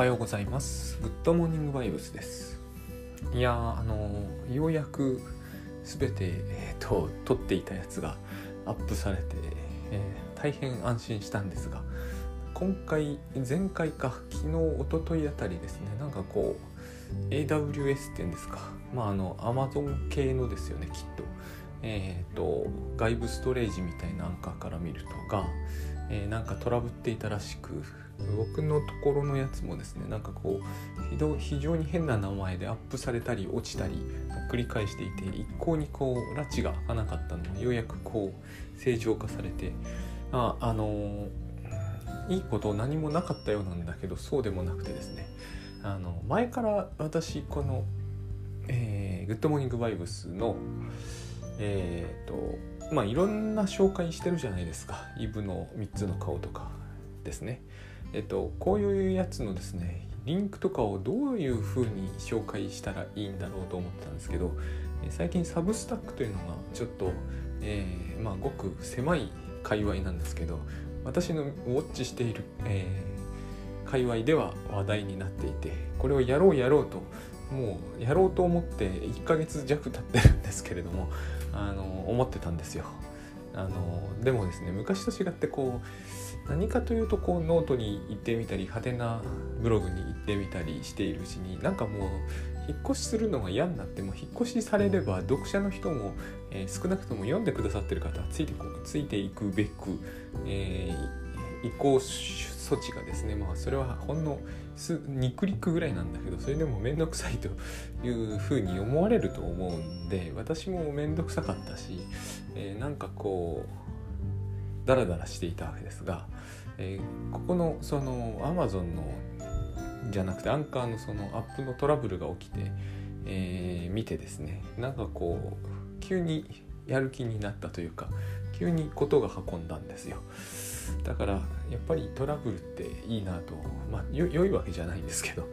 はようございます。グッドモーニングバイブスです。いやあのようやく全て、えーと、撮っていたやつがアップされて、えー、大変安心したんですが今回前回か昨日一昨日あたりですねなんかこう AWS っていうんですかまああの Amazon 系のですよねきっと。えっ、ー、と外部ストレージみたいなアンカーから見るとが、えー、なんかトラブっていたらしく僕のところのやつもですねなんかこう非常に変な名前でアップされたり落ちたり繰り返していて一向にこう拉致が開かなかったのがようやくこう正常化されてああの、いいこと何もなかったようなんだけどそうでもなくてですねあの前から私この、え、グッドモーニングバイブスのえっ、ー、とまあいろんな紹介してるじゃないですか。イブの3つの顔とかですね。えっとこういうやつのですねリンクとかをどういうふうに紹介したらいいんだろうと思ってたんですけど最近サブスタックというのがちょっと、えー、まあごく狭い界隈なんですけど私のウォッチしている、えー、界隈では話題になっていてこれをやろうやろうともうやろうと思って1ヶ月弱経ってるんですけれどもあの思ってたんですよ。あのでもですね昔と違ってこう何かというとこうノートに行ってみたり派手なブログに行ってみたりしているうちになんかもう引っ越しするのが嫌になっても引っ越しされれば読者の人も、えー、少なくとも読んでくださってる方はついてこついていくべく、えー、移行措置がですねまあそれはほんの2クリックぐらいなんだけどそれでも面倒くさいというふうに思われると思うんで私も面倒くさかったし、えー、なんかこうダラダラしていたわけですが、えー、ここのその Amazon のじゃなくてアンカーのそのアップのトラブルが起きて、えー、見てですねなんかこう急にやる気になったというか急にことが運んだんですよ。だからやっぱりトラブルっていいなとまあ良いわけじゃないんですけど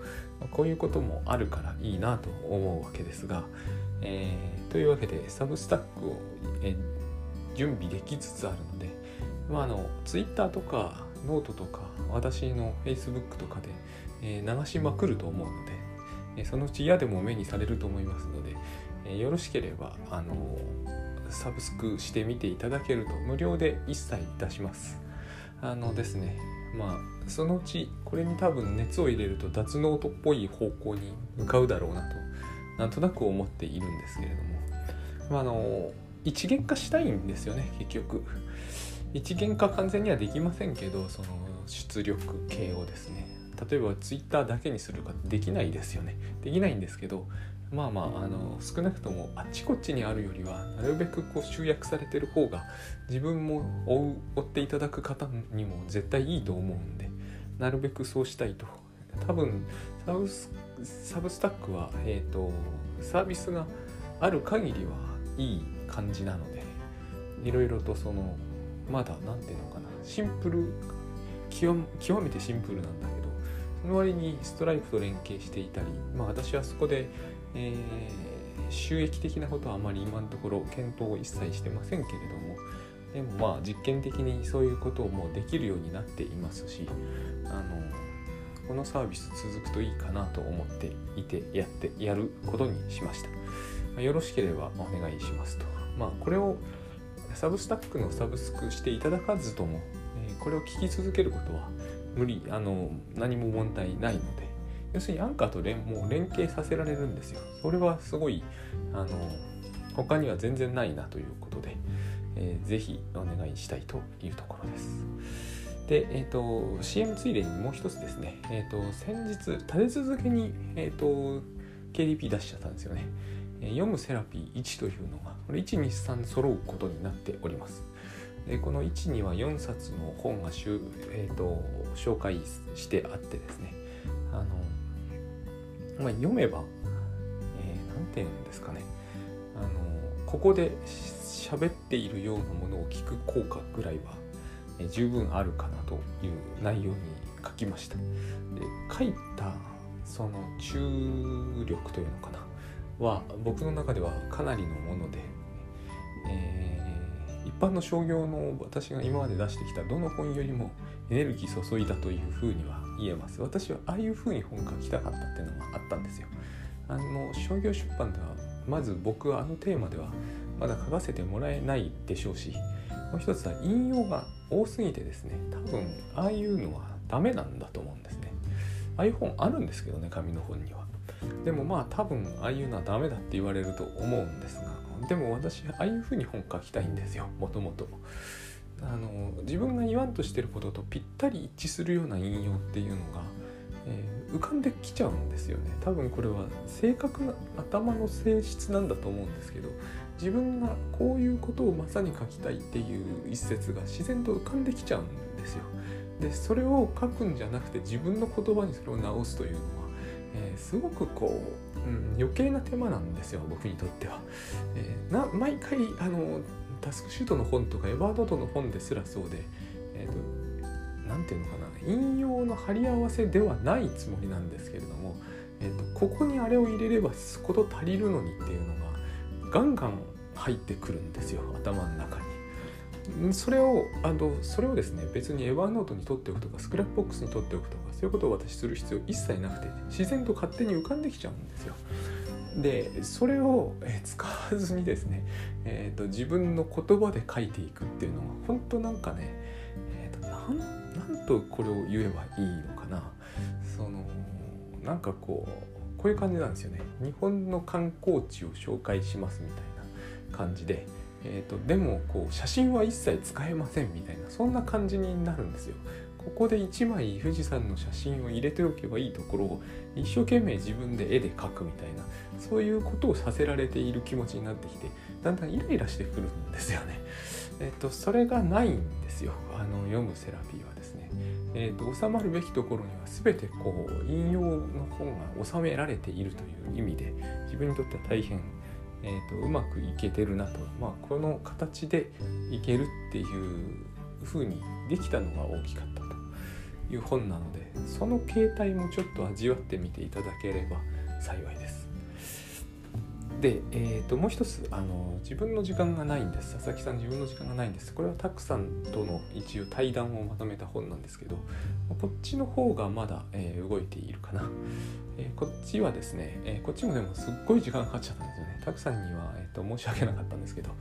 こういうこともあるからいいなと思うわけですが、えー、というわけでサブスタックを、え準備できつつあるので、まあ、あの Twitter とかノートとか私の Facebook とかで、え、流しまくると思うので、えそのうち嫌でも目にされると思いますので、えよろしければあのサブスクしてみていただけると無料で一切いたします。あのですねまあそのうちこれに多分熱を入れると脱ノートっぽい方向に向かうだろうなとなんとなく思っているんですけれども、まあ、あの一元化したいんですよね結局一元化完全にはできませんけどその出力系をですね。例えば Twitter だけにするかできないですよね。できないんですけどまあまああの少なくともあっちこっちにあるよりはなるべくこう集約されてる方が自分も追う追っていただく方にも絶対いいと思うんでなるべくそうしたいと。多分サブスサブスタックは、えーと、サービスがある限りはいい感じなのでいろいろとそのまだ何ていうのかな。シンプル。極めてシンプルなんだけどその割にストライプと連携していたりまあ私はそこでえー、収益的なことはあまり今のところ検討を一切してませんけれどもでもまあ実験的にそういうことをもうできるようになっていますしあのこのサービス続くといいかなと思っていてやってやることにしました、よろしければお願いしますと。まあこれをサブスタックのサブスクしていただかずとも、えー、これを聞き続けることは無理あの何も問題ないので要するにアンカーと連もう連携させられるんですよ。それはすごいあの他には全然ないなということで、えー、ぜひお願いしたいというところです。で、え、ー、と CM ついでにもう一つですね、え、ー、と先日立て続けに、えっ、ー、と KDP 出しちゃったんですよね。読むセラピー1というのがこれ123揃うことになっております。でこの1には4冊の本がしゅ、えーと紹介してあってですね。あのまあ、読めば、えー、て言うんですかね。あのここで喋っているようなものを聞く効果ぐらいは、えー、十分あるかなという内容に書きました。で書いたその注力というのかな。は僕の中ではかなりのもので、えー、一般の商業の私が今まで出してきたどの本よりもエネルギー注いだというふうには言えます。私はああいうふうに本書きたかったっていうのがあったんですよ。あの商業出版ではまず僕はあのテーマではまだ書かせてもらえないでしょうしもう一つは引用が多すぎてですね多分ああいうのはダメなんだと思うんですね。ああいう本あるんですけどね紙の本には。でもまあ多分ああいうのはダメだって言われると思うんですがでも私ああいうふうに本書きたいんですよ。もともとあの自分が言わんとしてることとぴったり一致するような引用っていうのが、えー、浮かんできちゃうんですよね。多分これは正確な頭の性質なんだと思うんですけど自分がこういうことをまさに書きたいっていう一節が自然と浮かんできちゃうんですよ。でそれを書くんじゃなくて自分の言葉にそれを直すというのは、えー、すごくこう、うん、余計な手間なんですよ僕にとっては。えー、な毎回あのタスクシュートの本とかエバードットの本ですらそうで、えーと、なていうのかな引用の貼り合わせではないつもりなんですけれども、えーと、ここにあれを入れればすこと足りるのにっていうのがガンガン入ってくるんですよ頭の中に。それをあのそれをですね別に Evernote に取っておくとか Scrapbox に取っておくとかそういうことを私する必要一切なくて自然と勝手に浮かんできちゃうんですよ。でそれを使わずにですね、えーと、自分の言葉で書いていくっていうのは本当なんかね、えーと、なんなんとこれを言えばいいのかな。そのなんかこうこういう感じなんですよね。日本の観光地を紹介しますみたいな感じで、えーと、でもこう写真は一切使えませんみたいなそんな感じになるんですよここで1枚富士山の写真を入れておけばいいところを一生懸命自分で絵で描くみたいなそういうことをさせられている気持ちになってきてだんだんイライラしてくるんですよね。えっと、それがないんですよあの読むセラピーはですね。えーと、収まるべきところには全てこう引用の本が収められているという意味で自分にとっては大変、えーと、うまくいけてるなと、まあ、この形でいけるっていう風にできたのが大きかったという本なのでその形態もちょっと味わってみていただければ幸いです。で、えー、ともう一つあの自分の時間がないんです。佐々木さん自分の時間がないんです。これはたくさんとの一応対談をまとめた本なんですけどこっちの方がまだ、えー、動いているかな、えー、こっちはですね、えー、こっちもでもすっごい時間かかっちゃったんですよね。たくさんには、えーと、申し訳なかったんですけど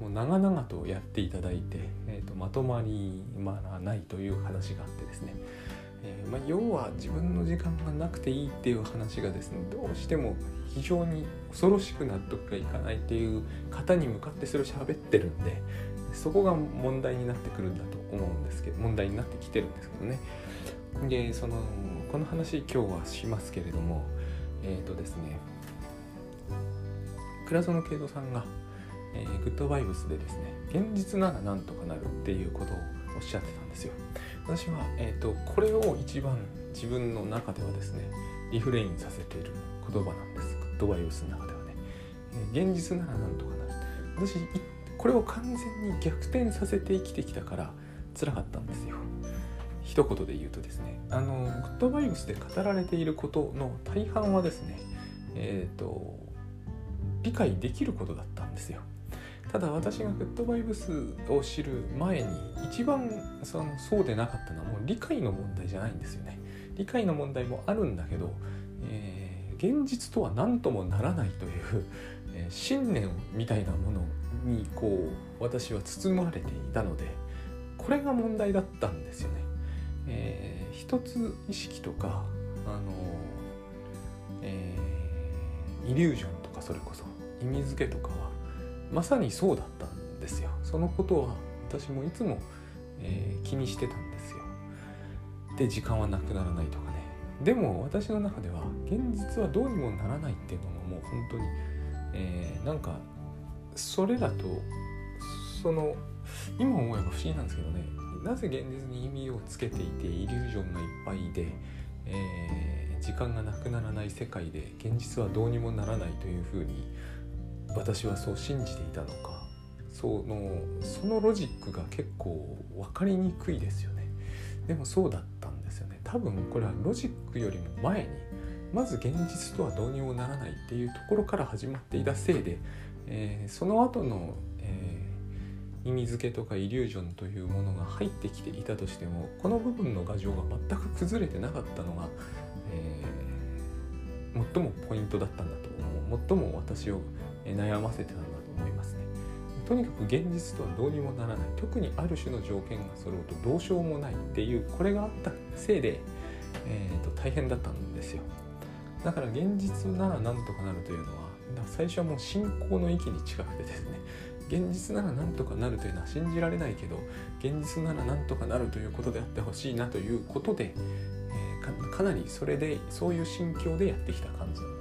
もう長々とやっていただいて、えーと、まとまりまあないという話があってですね。えー、まあ、要は自分の時間がなくていいっていう話がですねどうしても非常に恐ろしく納得がいかないっていう方に向かってそれを喋ってるんでそこが問題になってくるんだと思うんですけど問題になってきてるんですけどね。でそのこの話今日はしますけれどもえっ、ー、とですね倉園慶三さんが、えー、グッドバイブスでですね現実ならなんとかなるっていうことをおっしゃってたんですよ。私は、えーと、これを一番自分の中ではですねリフレインさせている言葉なんです。グッドバイブスの中ではね、え、現実ならなんとかなる。私これを完全に逆転させて生きてきたから辛かったんですよ。一言で言うとですねあのグッドバイブスで語られていることの大半はですねえっ、ー、と理解できることだったんですよ。ただ私がグッドバイブスを知る前に一番そのそうでなかったのはもう理解の問題じゃないんですよね。理解の問題もあるんだけど、えー、現実とは何ともならないという、えー、信念みたいなものにこう私は包まれていたのでこれが問題だったんですよね、えー、一つ意識とかあの、えー、イリュージョンとかそれこそ意味付けとかはまさにそうだったんですよ。そのことは私もいつも、えー、気にしてたんですよ。で時間はなくならないとかね。でも私の中では現実はどうにもならないっていうのももう本当に、えー、なんかそれだとその今思えば不思議なんですけどね。なぜ現実に意味をつけていてイリュージョンがいっぱいで、えー、時間がなくならない世界で現実はどうにもならないというふうに私はそう信じていたのか。そのそのロジックが結構分かりにくいですよね。でもそうだったんですよね。多分これはロジックよりも前にまず現実とはどうにもならないっていうところから始まっていたせいで、えー、その後の、えー、意味付けとかイリュージョンというものが入ってきていたとしてもこの部分の画像が全く崩れてなかったのが、えー、最もポイントだったんだと思う。最も私を悩ませてたんだと思いますね。とにかく現実とはどうにもならない。特にある種の条件が揃うとどうしようもないっていうこれがあったせいで、えーと、大変だったんですよ。だから現実ならなんとかなるというのは最初はもう信仰の域に近くてですね。現実ならなんとかなるというのは信じられないけど現実ならなんとかなるということであってほしいなということで、えー、かかなりそれでそういう心境でやってきた感じ。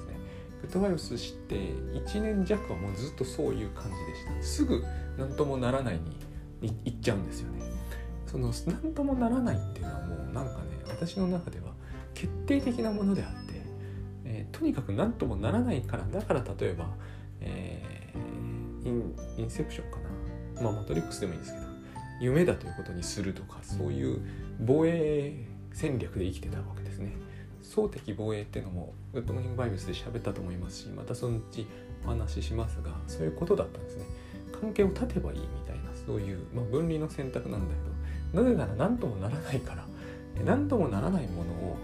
なんですね。グッドバイブスして1年弱はもうずっとそういう感じでした。すぐ何ともならないに行っちゃうんですよね。その何ともならないっていうのはもうなんかね私の中では決定的なものであって、えー、とにかく何ともならないからだから例えば、えーインインセプションかなまあマトリックスでもいいんですけど夢だということにするとかそういう防衛戦略で生きてたわけですね総敵防衛っていうのもグッドモーニングバイブスで喋ったと思いますしまたそのうちお話ししますがそういうことだったんですね。関係を断てばいいみたいなそういう、まあ、分離の選択なんだけどなぜなら何ともならないから何ともならないものを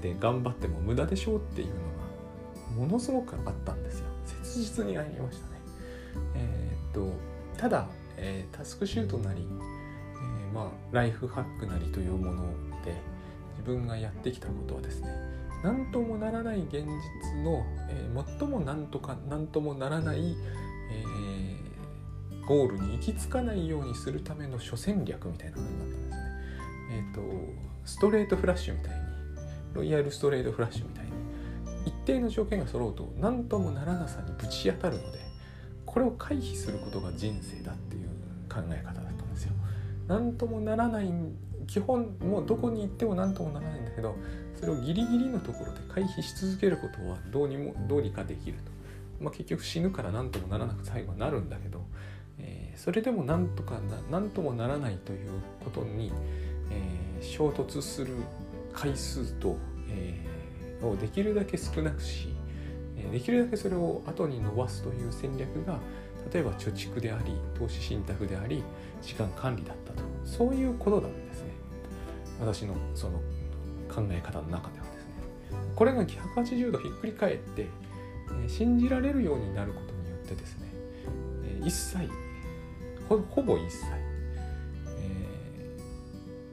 で頑張っても無駄でしょうっていうのがものすごくあったんですよ。切実にありましたね。えー、っとただ、えー、タスクシュートなり、えー、まあ、ライフハックなりというもので自分がやってきたことはですね何ともならない現実の、え最も何とか何ともならない、えゴールに行き着かないようにするための諸戦略みたいな感じだったんですね。えっ、とストレートフラッシュみたいにロイヤルストレートフラッシュみたいに一定の条件が揃うと何ともならなさにぶち当たるのでこれを回避することが人生だっていう考え方だったんですよ。何ともならない基本もうどこに行っても何ともならないんだけどそれをギリギリのところで回避し続けることはどうにもどうにかできると。まあ、結局死ぬから何ともならなく最後はなるんだけど、えー、それでも何とかな何ともならないということに、えー、衝突する回数と、えー、をできるだけ少なくしできるだけそれを後に伸ばすという戦略が例えば貯蓄であり投資信託であり時間管理だったとそういうことなんですね私のその考え方の中ではですね。これが180度ひっくり返って信じられるようになることによってですね一切ほぼ一切、え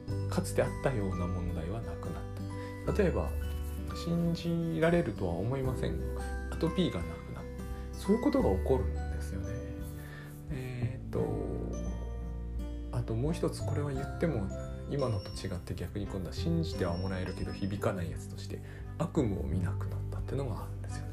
ー、かつてあったような問題はなくなった。例えば信じられるとは思いませんがアトピーがなくなった。そういうことが起こるんですよね。えっ、とあともう一つこれは言っても今のと違って逆に今度は信じてはもらえるけど響かないやつとして悪夢を見なくなったっていうのがあるんですよね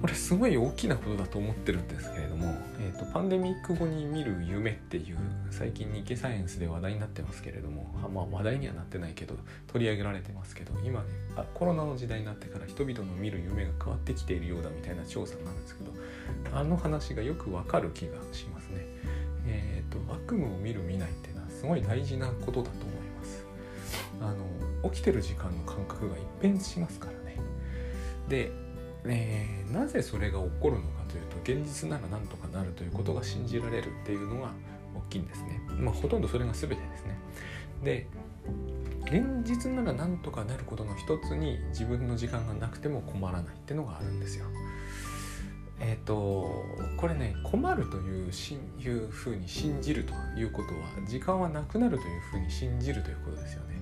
これすごい大きなことだと思ってるんですけれども、えーと、パンデミック後に見る夢っていう最近日経サイエンスで話題になってますけれどもあ、まあ、話題にはなってないけど取り上げられてますけど今ねあコロナの時代になってから人々の見る夢が変わってきているようだみたいな調査なんですけどあの話がよくわかる気がしますね。えっ、ー、と悪夢を見る見ないってすごい大事なことだと思います。あの起きてる時間の感覚が一変しますからね。でえー、なぜそれが起こるのかというと現実ならなんとかなるということが信じられるっていうのが大きいんですね。まあ、ほとんどそれが全てですね。で現実ならなんとかなることの一つに自分の時間がなくても困らないっていうのがあるんですよ。えっ、ー、とこれね困るというしいうふうに信じるということは時間はなくなるというふうに信じるということですよね。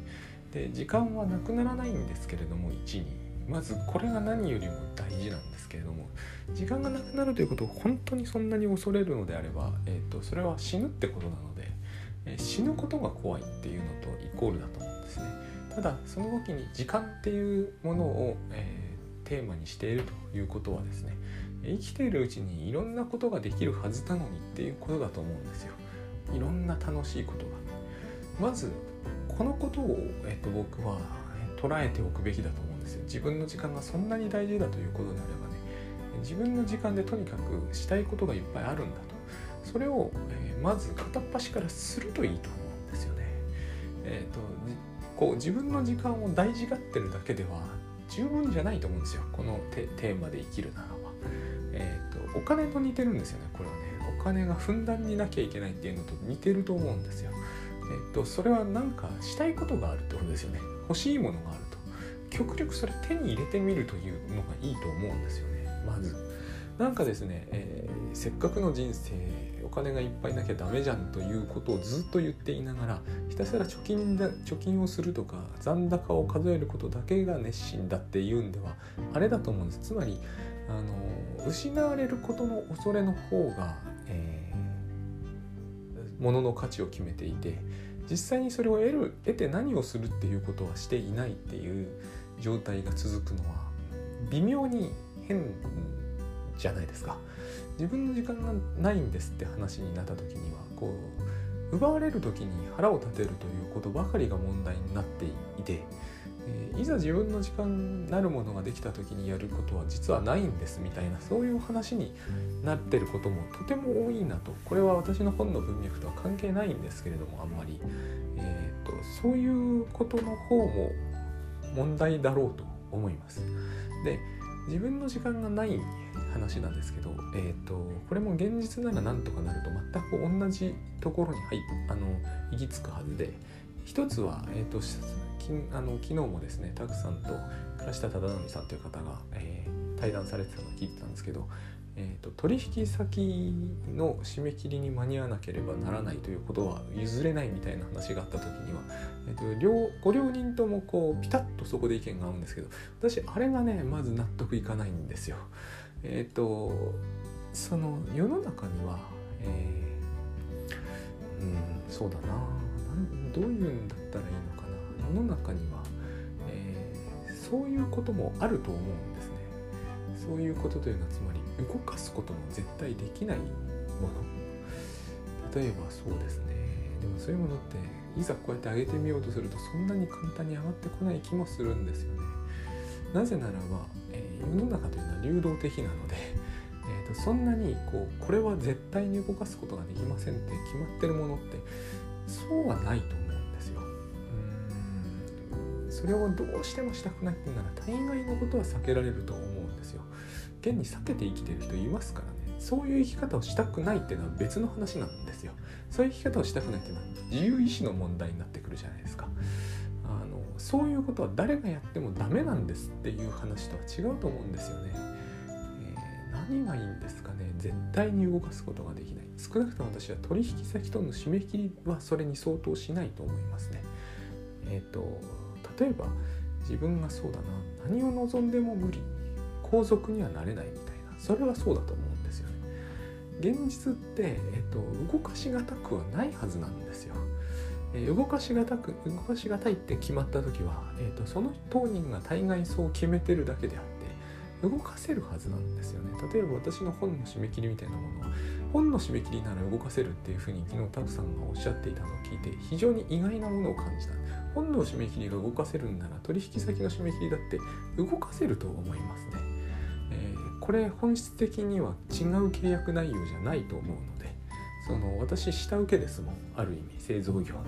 で時間はなくならないんですけれども1にまずこれが何よりも大事なんですけれども時間がなくなるということを本当にそんなに恐れるのであれば、えーと、それは死ぬってことなので、えー、死ぬことが怖いっていうのとイコールだと思うんですねただその時に時間っていうものを、えー、テーマにしているということはですね生きているうちにいろんなことができるはずなのにっていうことだと思うんですよ。いろんな楽しいことが。まずこのことを、えーと僕は捉えておくべきだと思うんですよ。自分の時間がそんなに大事だということであればね自分の時間でとにかくしたいことがいっぱいあるんだと。それを、えー、まず片っ端からするといいと思うんですよね。えっ、とこう自分の時間を大事がってるだけでは十分じゃないと思うんですよ。このテーマで生きるなら。え、ー、とお金と似てるんですよねこれはねお金がふんだんになきゃいけないっていうのと似てると思うんですよ。えっと、それは何かしたいことがあるってことですよね。欲しいものがあると。極力それ手に入れてみるというのがいいと思うんですよね。まず。なんかですね、えー、せっかくの人生お金がいっぱいなきゃダメじゃんということをずっと言っていながらひたすら貯金だ貯金をするとか残高を数えることだけが熱心だっていうんではあれだと思うんですつまりあの失われることの恐れの方が、えー、物の価値を決めていて実際にそれを得る得て何をするっていうことはしていないっていう状態が続くのは微妙に変じゃないですか。自分の時間がないんですって話になった時にはこう奪われる時に腹を立てるということばかりが問題になっていて、いざ自分の時間なるものができた時にやることは実はないんですみたいなそういう話になってることもとても多いなと。これは私の本の文脈とは関係ないんですけれどもあんまり、えーと、そういうことの方も問題だろうと思います。で自分の時間がない話なんですけど、えーと、これも現実ならなんとかなると全く同じところに入あの行き着くはずで。一つは、えーときあの昨日もですねタクさんと倉下忠則さんという方が、えー、対談されてたのを聞いてたんですけど、えーと、取引先の締め切りに間に合わなければならないということは譲れないみたいな話があった時には、えーと、両ご両人ともこうピタッとそこで意見が合うんですけど私あれがねまず納得いかないんですよ。えっ、ー、とその世の中には、えー、うんそうだなどういうんだったらいいの世の中には、えー、そういうこともあると思うんですね。そういうことというのはつまり動かすことも絶対できないもの。例えばそうですね。でもそういうものっていざこうやって上げてみようとするとそんなに簡単に上がってこない気もするんですよね。なぜならば、えー、世の中というのは流動的なので、えーと、そんなにこうこれは絶対に動かすことができませんって決まってるものってそうはないと思それをどうしてもしたくないっていうなら大概のことは避けられると思うんですよ。現に避けて生きてる人いますからね。そういう生き方をしたくないっていうのは別の話なんですよ。そういう生き方をしたくないっていうのは自由意志の問題になってくるじゃないですか。あのそういうことは誰がやってもダメなんですっていう話とは違うと思うんですよね、えー、何がいいんですかね。絶対に動かすことができない。少なくとも私は取引先との締め切りはそれに相当しないと思いますね。えっ、ー、と例えば自分がそうだな何を望んでも無理皇族にはなれないみたいなそれはそうだと思うんですよね。現実って、えっと、動かしがたくはないはずなんですよ、え、動かしがたく動かしがたいって決まった時は、えっと、その当人が大概そう決めてるだけであって動かせるはずなんですよね。例えば私の本の締め切りみたいなものは本の締め切りなら動かせるっていうふうに昨日タクさんがおっしゃっていたのを聞いて非常に意外なものを感じた。本の締め切りが動かせるんなら取引先の締め切りだって動かせると思いますね、えー、これ本質的には違う契約内容じゃないと思うのでその私下請けですもんある意味製造業の。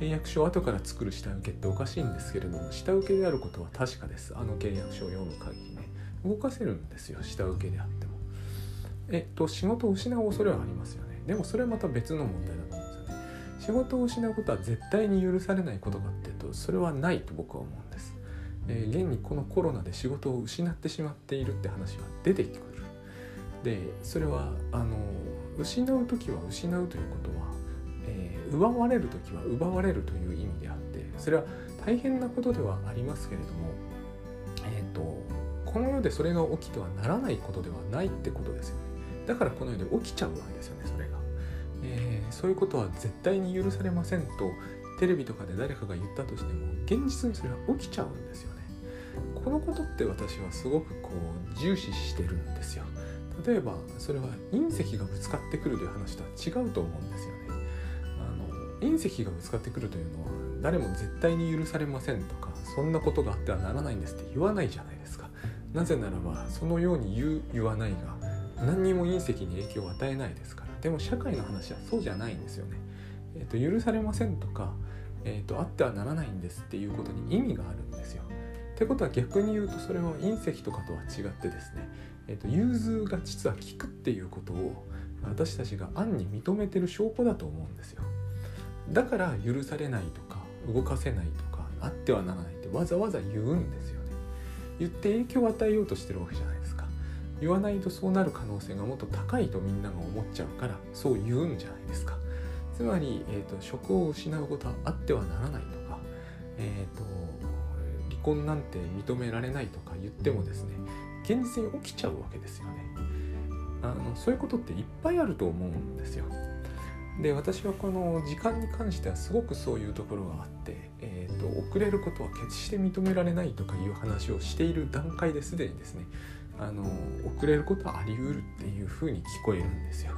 契約書を後から作る下請けっておかしいんですけれども下請けであることは確かです。あの契約書を読む限りね。動かせるんですよ下請けであっても。えっと仕事を失う恐れはありますよね。でもそれはまた別の問題だと思うんですよね。仕事を失うことは絶対に許されないことかっていうとそれはないと僕は思うんです、えー、現にこのコロナで仕事を失ってしまっているって話は出てくる。でそれはあの失う時は失うということは、えー、奪われる時は奪われるという意味であってそれは大変なことではありますけれどもえっ、ー、とこの世でそれが起きてはならないことではないってことですよね。だからこの世で起きちゃうわけですよねそれが、えー、そういうことは絶対に許されませんとテレビとかで誰かが言ったとしても現実にそれは起きちゃうんですよね。このことって私はすごくこう重視してるんですよ。例えばそれは隕石がぶつかってくるという話とは違うと思うんですよね。あの隕石がぶつかってくるというのは誰も絶対に許されませんとかそんなことがあってはならないんですって言わないじゃないですか。なぜならばそのように言う言わないが何にも隕石に影響を与えないですからでも社会の話はそうじゃないんですよね。えーと、許されませんとか、えーと、あってはならないんですっていうことに意味があるんですよ。ってことは逆に言うとそれは隕石とかとは違ってですね、えーと、融通が実は効くっていうことを、私たちが暗に認めてる証拠だと思うんですよだから許されないとか動かせないとかあってはならないってわざわざ言うんですよね言って影響を与えようとしてるわけじゃない言わないとそうなる可能性がもっと高いとみんなが思っちゃうからそう言うんじゃないですか。つまり、えーと、職を失うことはあってはならないとか、えーと、離婚なんて認められないとか言ってもですね現実に起きちゃうわけですよね。あのそういうことっていっぱいあると思うんですよ。で私はこの時間に関してはすごくそういうところがあって、えーと、と遅れることは決して認められないとかいう話をしている段階ですでにですねあの遅れることはあり得るっていうふうに聞こえるんですよ。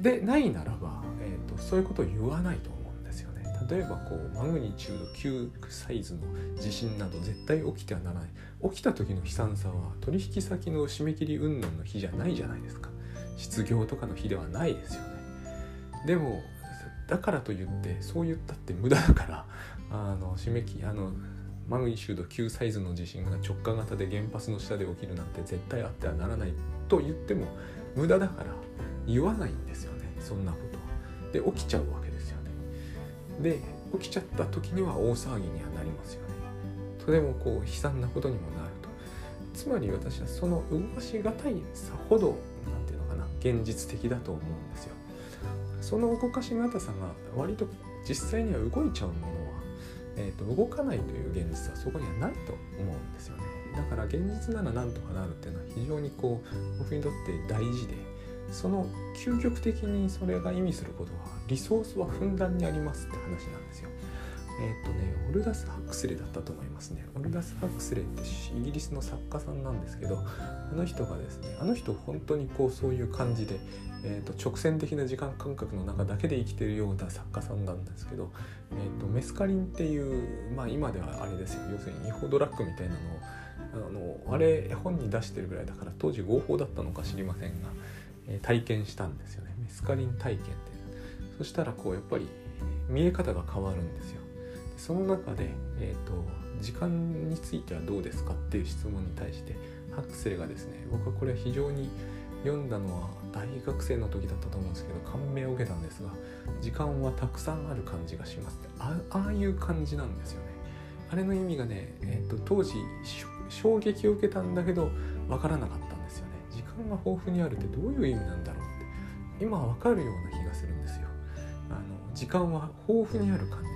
でないならば、えーと、そういうことを言わないと思うんですよね。例えばこうマグニチュード9サイズの地震など絶対起きてはならない起きた時の悲惨さは取引先の締め切り云々の日じゃないじゃないですか失業とかの日ではないですよねでもだからといってそう言ったって無駄だからあの締め切りあのマグニチュード9サイズの地震が直下型で原発の下で起きるなんて絶対あってはならないと言っても無駄だから言わないんですよね。そんなことで起きちゃうわけですよね。で起きちゃった時には大騒ぎにはなりますよね。とてもこう悲惨なことにもなると。つまり私はその動かしがたいさほど何て言うのかな現実的だと思うんですよ。その動かしがたさが割と実際には動いちゃうものえーと、動かないという現実はそこにはないと思うんですよね。だから現実ならなんとかなるっていうのは非常にこう僕にとって大事でその究極的にそれが意味することはリソースはふんだんにありますって話なんですよ。えっ、ー、とねオルダス・ハクスレだったと思いますね。オルダス・ハクスレってイギリスの作家さんなんですけどあの人がですねあの人本当にこうそういう感じで、えーと、直線的な時間感覚の中だけで生きてるような作家さんなんですけど、えーと、メスカリンっていうまあ今ではあれですよ。要するに違法ドラッグみたいなのをあのあれ本に出してるぐらいだから当時合法だったのか知りませんが、えー、体験したんですよね。メスカリン体験ってそしたらこうやっぱり見え方が変わるんですよ。その中で、えーと、時間についてはどうですかっていう質問に対してハクセルがですね僕はこれ非常に読んだのは大学生の時だったと思うんですけど感銘を受けたんですが時間はたくさんある感じがします。ってああいう感じなんですよね。あれの意味がね、えーと、当時衝撃を受けたんだけど分からなかったんですよね。時間が豊富にあるってどういう意味なんだろうって今は分かるような気がするんですよ。あの時間は豊富にある感じ。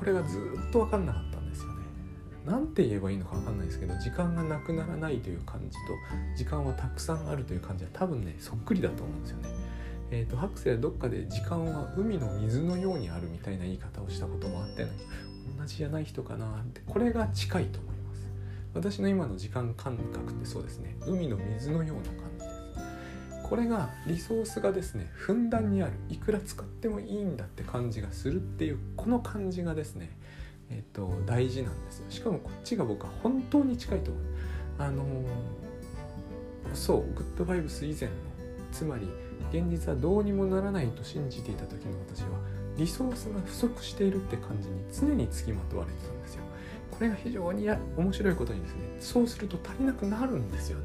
これがずっと分かんなかったんですよね。何て言えばいいのか分かんないですけど時間がなくならないという感じと時間はたくさんあるという感じは多分ねそっくりだと思うんですよね。えーと、ハクセはどっかで時間は海の水のようにあるみたいな言い方をしたこともあってね同じじゃない人かなってこれが近いと思います。私の今の時間感覚ってそうですね。海の水のような感これがリソースがですねふんだんにあるいくら使ってもいいんだって感じがするっていうこの感じがですねえっ、と大事なんですよ。しかもこっちが僕は本当に近いと思う。あのー、そうグッドバイブス以前のつまり現実はどうにもならないと信じていた時の私はリソースが不足しているって感じに常につきまとわれてたんですよ。これが非常に面白いことにですねそうすると足りなくなるんですよね。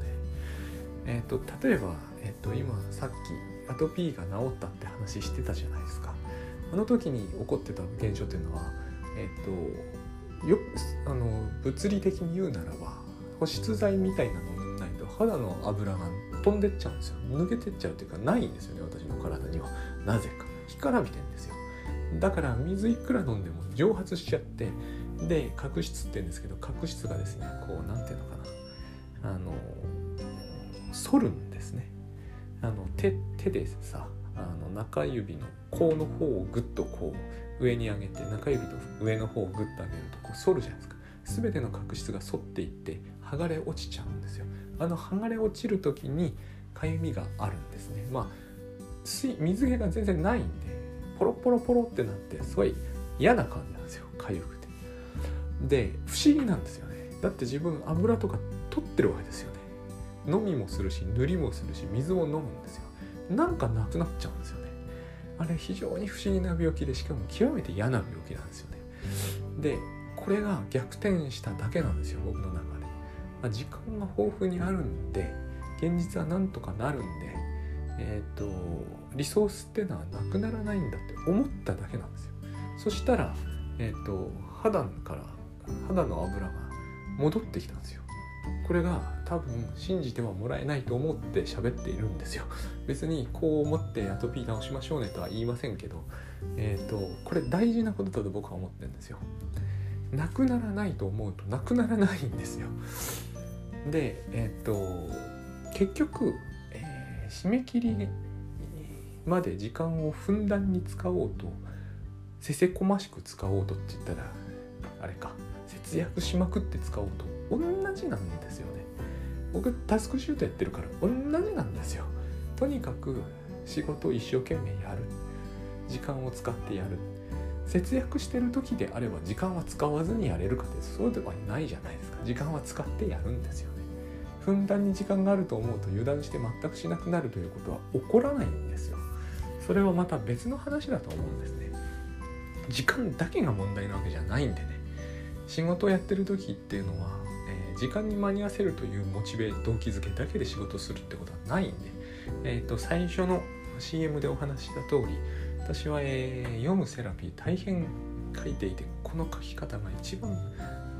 えっ、ー、と例えば、えっ、ー、と今さっきアトピーが治ったって話してたじゃないですか。あの時に起こってた現象っていうのはえっ、ー、とよあの物理的に言うならば保湿剤みたいなのをないと肌の油が飛んでっちゃうんですよ。抜けてっちゃうというかないんですよね私の体には。なぜか。干からびてんですよ。だから水いくら飲んでも蒸発しちゃってで角質って言うんですけど角質がですねこう何て言うのかな。あの反るんですねあの手手でさあの中指の甲の方をグッとこう上に上げて中指と上の方をグッと上げるとこう反るじゃないですか。全ての角質が反っていって剥がれ落ちちゃうんですよ。あの剥がれ落ちる時にかゆみがあるんですね。まあ水水気が全然ないんでポロポロポロってなってすごい嫌な感じなんですよ。かゆくて。で不思議なんですよね。だって自分油とか取ってるわけですよね飲みもするし塗りもするし水を飲むんですよ。なんかなくなっちゃうんですよね。あれ非常に不思議な病気でしかも極めて嫌な病気なんですよね。でこれが逆転しただけなんですよ僕の中で、まあ、時間が豊富にあるんで現実はなんとかなるんでえーと、リソースってのはなくならないんだって思っただけなんですよ。そしたら、えーと、肌から肌の油が戻ってきたんですよ。これが多分信じてはもらえないと思って喋っているんですよ。別にこう思ってアトピー直しましょうねとは言いませんけどえっ、ー、とこれ大事なことだと僕は思ってるんですよ。なくならないと思うとなくならないんですよ。でえっ、ー、と結局え締め切りまで時間をふんだんに使おうとせせこましく使おうとって言ったらあれか節約しまくって使おうと。同じなんですよね。僕タスクシュートやってるから同じなんですよ。とにかく仕事を一生懸命やる。時間を使ってやる。節約してる時であれば時間は使わずにやれるかってそうではないじゃないですか。時間は使ってやるんですよね。ふんだんに時間があると思うと油断して全くしなくなるということは起こらないんですよ。それはまた別の話だと思うんですね。時間だけが問題なわけじゃないんでね。仕事をやってる時っていうのは、時間に間に合わせるというモチベ動機づけだけで仕事するってことはないんで、えーと、最初の CM でお話した通り私は、えー、読むセラピー大変書いていてこの書き方が一番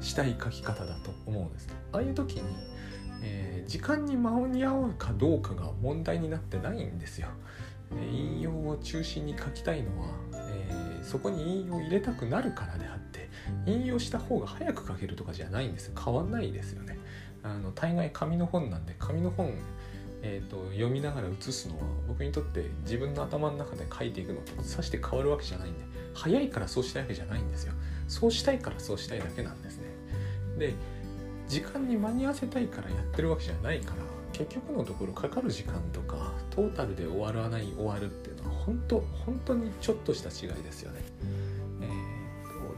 したい書き方だと思うんです。ああいう時にえー、時間に間に合うかどうかが問題になってないんですよ。引用を中心に書きたいのは、えー、そこに引用を入れたくなるからであって引用した方が早く書けるとかじゃないんです変わんないですよね。あの大概紙の本なんで紙の本、えーと、読みながら写すのは僕にとって自分の頭の中で書いていくのとさして変わるわけじゃないんで早いからそうしたいわけじゃないんですよ。そうしたいからそうしたいだけなんですね。で時間に間に合わせたいからやってるわけじゃないから結局のところかかる時間とかトータルで終わらない終わるっていうのは本当本当にちょっとした違いですよね。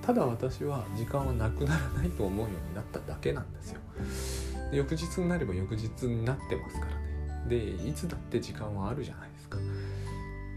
ただ私は時間はなくならないと思うようになっただけなんですよ。翌日になれば翌日になってますからね。でいつだって時間はあるじゃないですか。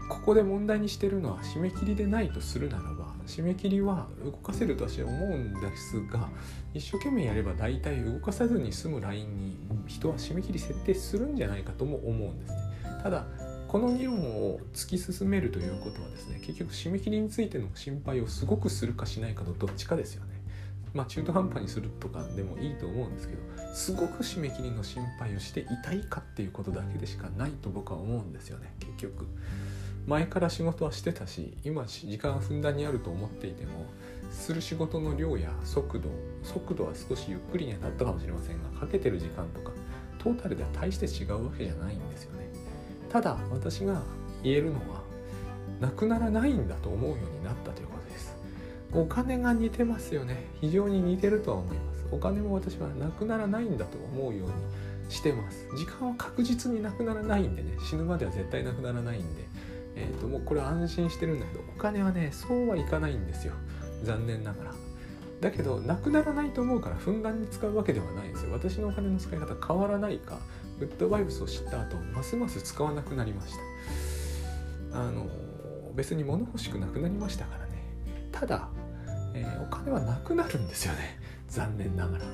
ここで問題にしてるのは締め切りでないとするならば締め切りは動かせると私は思うんですが一生懸命やれば大体動かさずに済むラインに人は締め切り設定するんじゃないかとも思うんですねただこの議論を突き進めるということはですね結局締め切りについての心配をすごくするかしないかのどっちかですよねまあ中途半端にするとかでもいいと思うんですけどすごく締め切りの心配をしていたいかっていうことだけでしかないと僕は思うんですよね結局。前から仕事はしてたし今時間ふんだんにあると思っていてもする仕事の量や速度速度は少しゆっくりにはなったかもしれませんがかけてる時間とかトータルでは大して違うわけじゃないんですよねただ私が言えるのはなくならないんだと思うようになったということです。お金が似てますよね。非常に似てるとは思います。お金も私はなくならないんだと思うようにしてます。時間は確実になくならないんでね。死ぬまでは絶対なくならないんで。えーと、もうこれは安心してるんだけどお金はねそうはいかないんですよ。残念ながら。だけどなくならないと思うからふんだんに使うわけではないんですよ。私のお金の使い方変わらないかグッドバイブスを知った後ますます使わなくなりました。あの別に物欲しくなくなりましたからね。ただ、えー、お金はなくなるんですよね。残念ながら。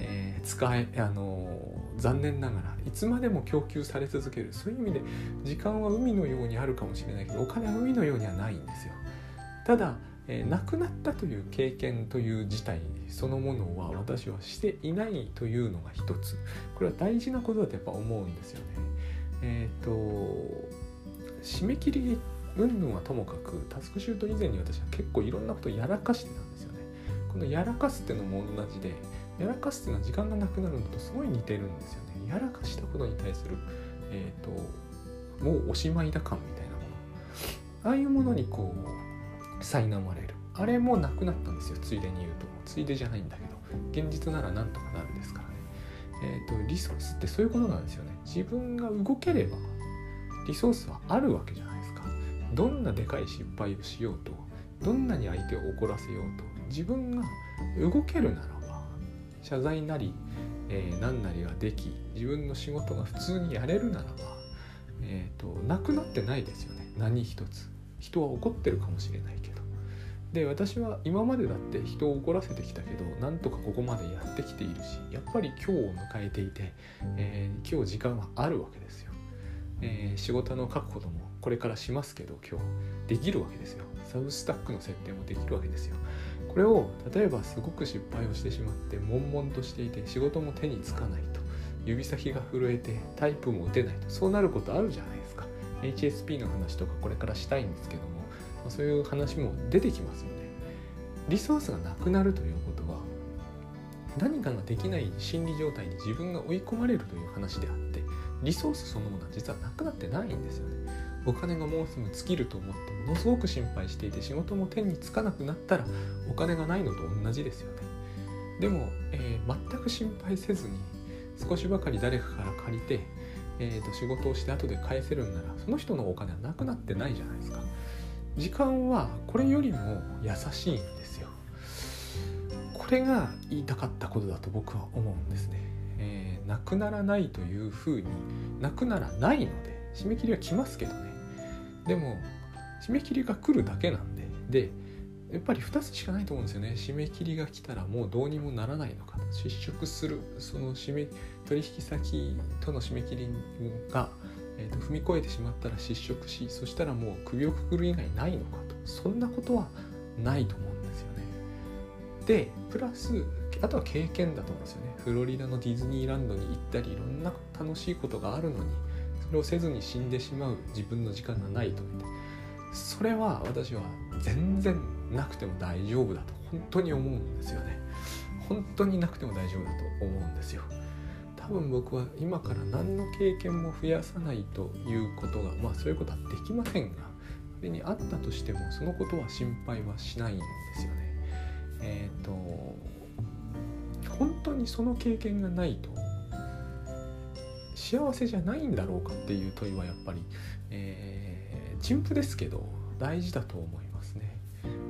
えー、使え、あの、残念ながら。いつまでも供給され続ける。そういう意味で時間は海のようにあるかもしれないけどお金は海のようにはないんですよ。ただ、えー、亡くなったという経験という事態そのものは私はしていないというのが一つ。これは大事なことだとやっぱ思うんですよね。えっ、と締め切り云々はともかくタスクシュート以前に私は結構いろんなことをやらかしてたんですよね。このやらかすっていうのも同じでやらかすっていうのは時間がなくなるのとすごい似てるんですよねやらかしたことに対するえっ、ー、ともうおしまいだ感みたいなもの。ああいうものにこう苛まれる。あれもなくなったんですよ。ついでに言うと。ついでじゃないんだけど。現実ならなんとかなるですからね。えっ、ー、とリソースってそういうことなんですよね。自分が動ければリソースはあるわけじゃないですか。どんなでかい失敗をしようとどんなに相手を怒らせようと自分が動けるならば謝罪なり、えー、何なりができ自分の仕事が普通にやれるならば、えーと、なくなってないですよね。何一つ。人は怒ってるかもしれないけど。で私は今までだって人を怒らせてきたけどなんとかここまでやってきているしやっぱり今日を迎えていて、えー、今日時間はあるわけですよ。えー、仕事の確保ともこれからしますけど今日できるわけですよ。サブスタックの設定もできるわけですよ。これを例えばすごく失敗をしてしまって悶々としていて仕事も手につかないと。指先が震えてタイプも打てないと。そうなることあるじゃないですか。HSP の話とかこれからしたいんですけども、そういう話も出てきますよね。リソースがなくなるということは何かができない心理状態に自分が追い込まれるという話であってリソースそのものは実はなくなってないんですよね。お金がもうすぐ尽きると思ってものすごく心配していて仕事も手につかなくなったらお金がないのと同じですよね。でも、えー、全く心配せずに少しばかり誰かから借りて、えー、と仕事をして後で返せるんならその人のお金はなくなってないじゃないですか。時間はこれよりも優しいんですよ。これが言いたかったことだと僕は思うんですね、えー、なくならないというふうになくならないので締め切りは来ますけどね。でも締め切りが来るだけなんで。でやっぱり2つしかないと思うんですよね。締め切りが来たらもうどうにもならないのか。失職するその締め取引先との締め切りが、えーと、踏み越えてしまったら失職しそしたらもう首をくくる以外ないのかと。そんなことはないと思うんですよね。でプラスあとは経験だと思うんですよね。フロリダのディズニーランドに行ったりいろんな楽しいことがあるのにそれをせずに死んでしまう自分の時間がないと思って。それは私は全然なくても大丈夫だと本当に思うんですよね。本当になくても大丈夫だと思うんですよ。多分僕は今から何の経験も増やさないということがまあそういうことはできませんが仮にあったとしてもそのことは心配はしないんですよねえっ、ー、と本当にその経験がないと幸せじゃないんだろうかっていう問いはやっぱり、えー、陳腐ですけど大事だと思いますね。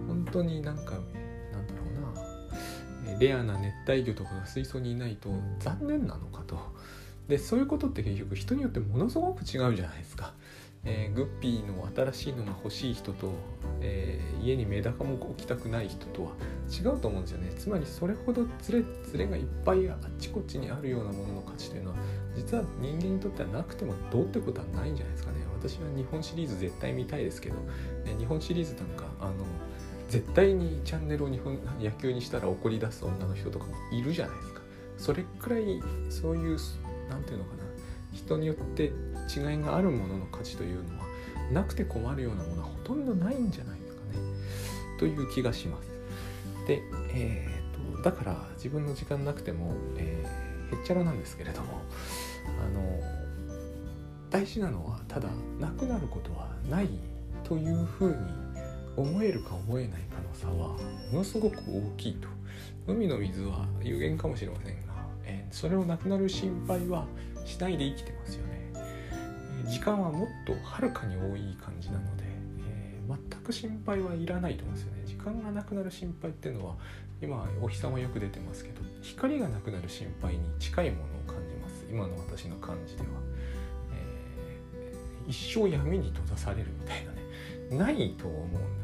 本当になんかレアな熱帯魚とかが水槽にいないと残念なのかと。でそういうことって結局人によってものすごく違うじゃないですか。えー、グッピーの新しいのが欲しい人と、えー、家にメダカも置きたくない人とは違うと思うんですよね。つまりそれほどズレズレがいっぱいあっちこっちにあるようなものの価値というのは実は人間にとってはなくてもどうってことはないんじゃないですかね。私は日本シリーズ絶対見たいですけど、ね、日本シリーズなんかあの絶対にチャンネルを日本野球にしたら怒り出す女の人とかもいるじゃないですか。それくらいそういう何て言うのかな。人によって違いがあるものの価値というのはなくて困るようなものはほとんどないんじゃないですかね。という気がします。で、えーと、だから自分の時間なくても、えー、へっちゃらなんですけれどもあの大事なのはただなくなることはないというふうに思えるか思えないかの差はものすごく大きいと。海の水は有限かもしれませんが、えー、それをなくなる心配はしないで生きてますよね。え時間はもっとはるかに多い感じなので、えー、全く心配はいらないと思うんですよね。時間がなくなる心配っていうのは今お日様よく出てますけど光がなくなる心配に近いものを感じます。今の私の感じでは、えー、一生闇に閉ざされるみたいなね。ないと思うんです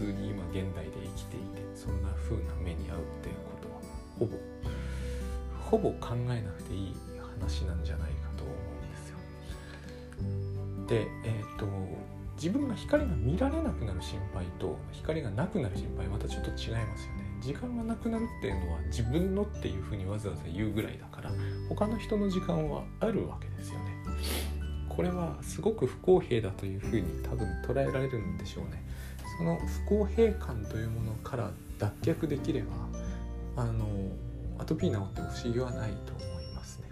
通に今現代で生きていてそんな風な目に遭うっていうことはほぼほぼ考えなくていい話なんじゃないかと思うんですよ。で、えーと、自分が光が見られなくなる心配と光がなくなる心配またちょっと違いますよね。時間がなくなるっていうのは自分のっていうふうにわざわざ言うぐらいだから他の人の時間はあるわけですよね。これはすごく不公平だというふうに多分捉えられるんでしょうね。その不公平感というものから脱却できればあのアトピー治っても不思議はないと思いますね。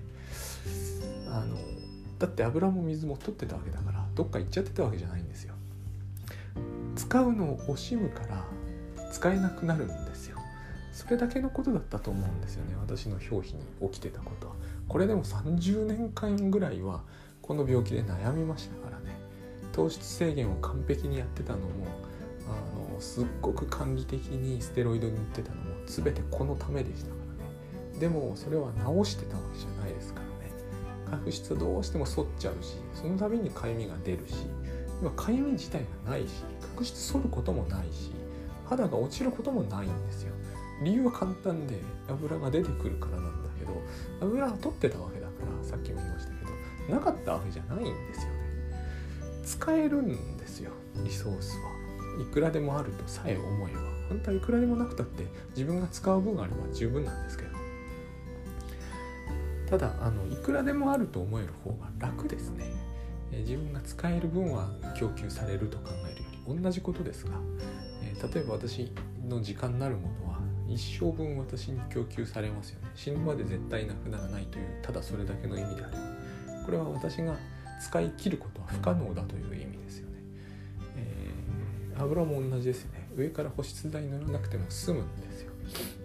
あのだって油も水も取ってたわけだからどっか行っちゃってたわけじゃないんですよ。使うのを惜しむから使えなくなるんですよ。それだけのことだったと思うんですよね私の表皮に起きてたことは。これでも30年間ぐらいはこの病気で悩みましたからね。糖質制限を完璧にやってたのもすっごく管理的にステロイド塗ってたのも全てこのためでしたからね。でもそれは治してたわけじゃないですからね。角質どうしても反っちゃうしその度にかゆみが出るし今かゆみ自体がないし角質反ることもないし肌が落ちることもないんですよ。理由は簡単で油が出てくるからなんだけど油は取ってたわけだからさっきも言いましたけどなかったわけじゃないんですよね。使えるんですよリソースは。いくらでもあるとさえ思えば本当はいくらでもなくたって自分が使う分あれば十分なんですけど。ただあのいくらでもあると思える方が楽ですね、自分が使える分は供給されると考えるより同じことですが、例えば私の時間なるものは一生分私に供給されますよね。死ぬまで絶対なくならないというただそれだけの意味であればこれは私が使い切ることは不可能だという意味ですよ、油も同じですよね。上から保湿剤塗らなくても済むんですよ。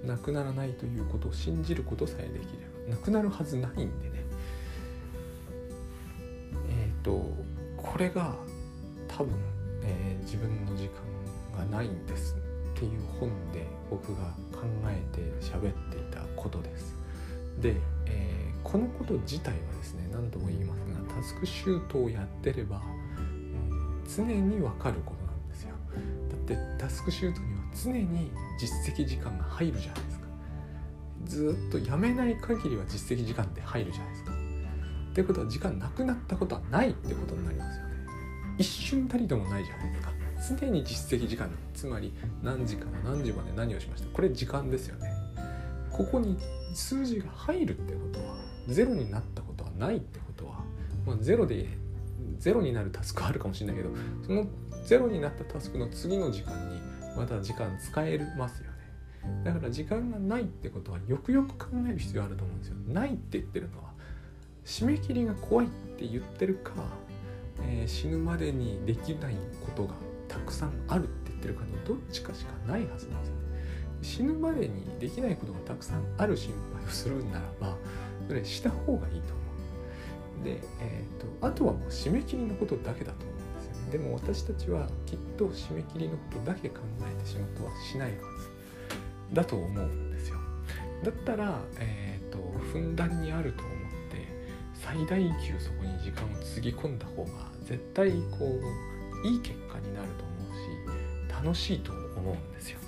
なくならないということを信じることさえできれば。なくなるはずないんでね。えっ、ー、とこれが多分、えー、自分の時間がないんですっていう本で僕が考えて喋っていたことです。で、えー、このこと自体はですね何度も言いますがタスクシュートをやってれば、えー、常に分かること。ってタスクシュートには常に実績時間が入るじゃないですか。ずっとやめない限りは実績時間って入るじゃないですか。ってことは時間なくなったことはないってことになりますよね。一瞬たりともないじゃないですか。常に実績時間つまり何時から何時まで何をしました。これ時間ですよね。ここに数字が入るってことはゼロになったことはないってことは、まあ、ゼロでゼロになるタスクはあるかもしれないけどそのゼロになったタスクの次の時間にまた時間使えますよね。だから時間がないってことはよくよく考える必要あると思うんですよ。ないって言ってるのは締め切りが怖いって言ってるか、えー、死ぬまでにできないことがたくさんあるって言ってるかのどっちかしかないはずなんですよね。死ぬまでにできないことがたくさんある心配をするならばそれした方がいいと思う。で、えーと、あとはもう締め切りのことだけだと思う。でも私たちはきっと締め切りのことだけ考えて仕事はしないはずだと思うんですよだったら、えーと、ふんだんにあると思って最大級そこに時間をつぎ込んだ方が絶対こういい結果になると思うし楽しいと思うんですよ。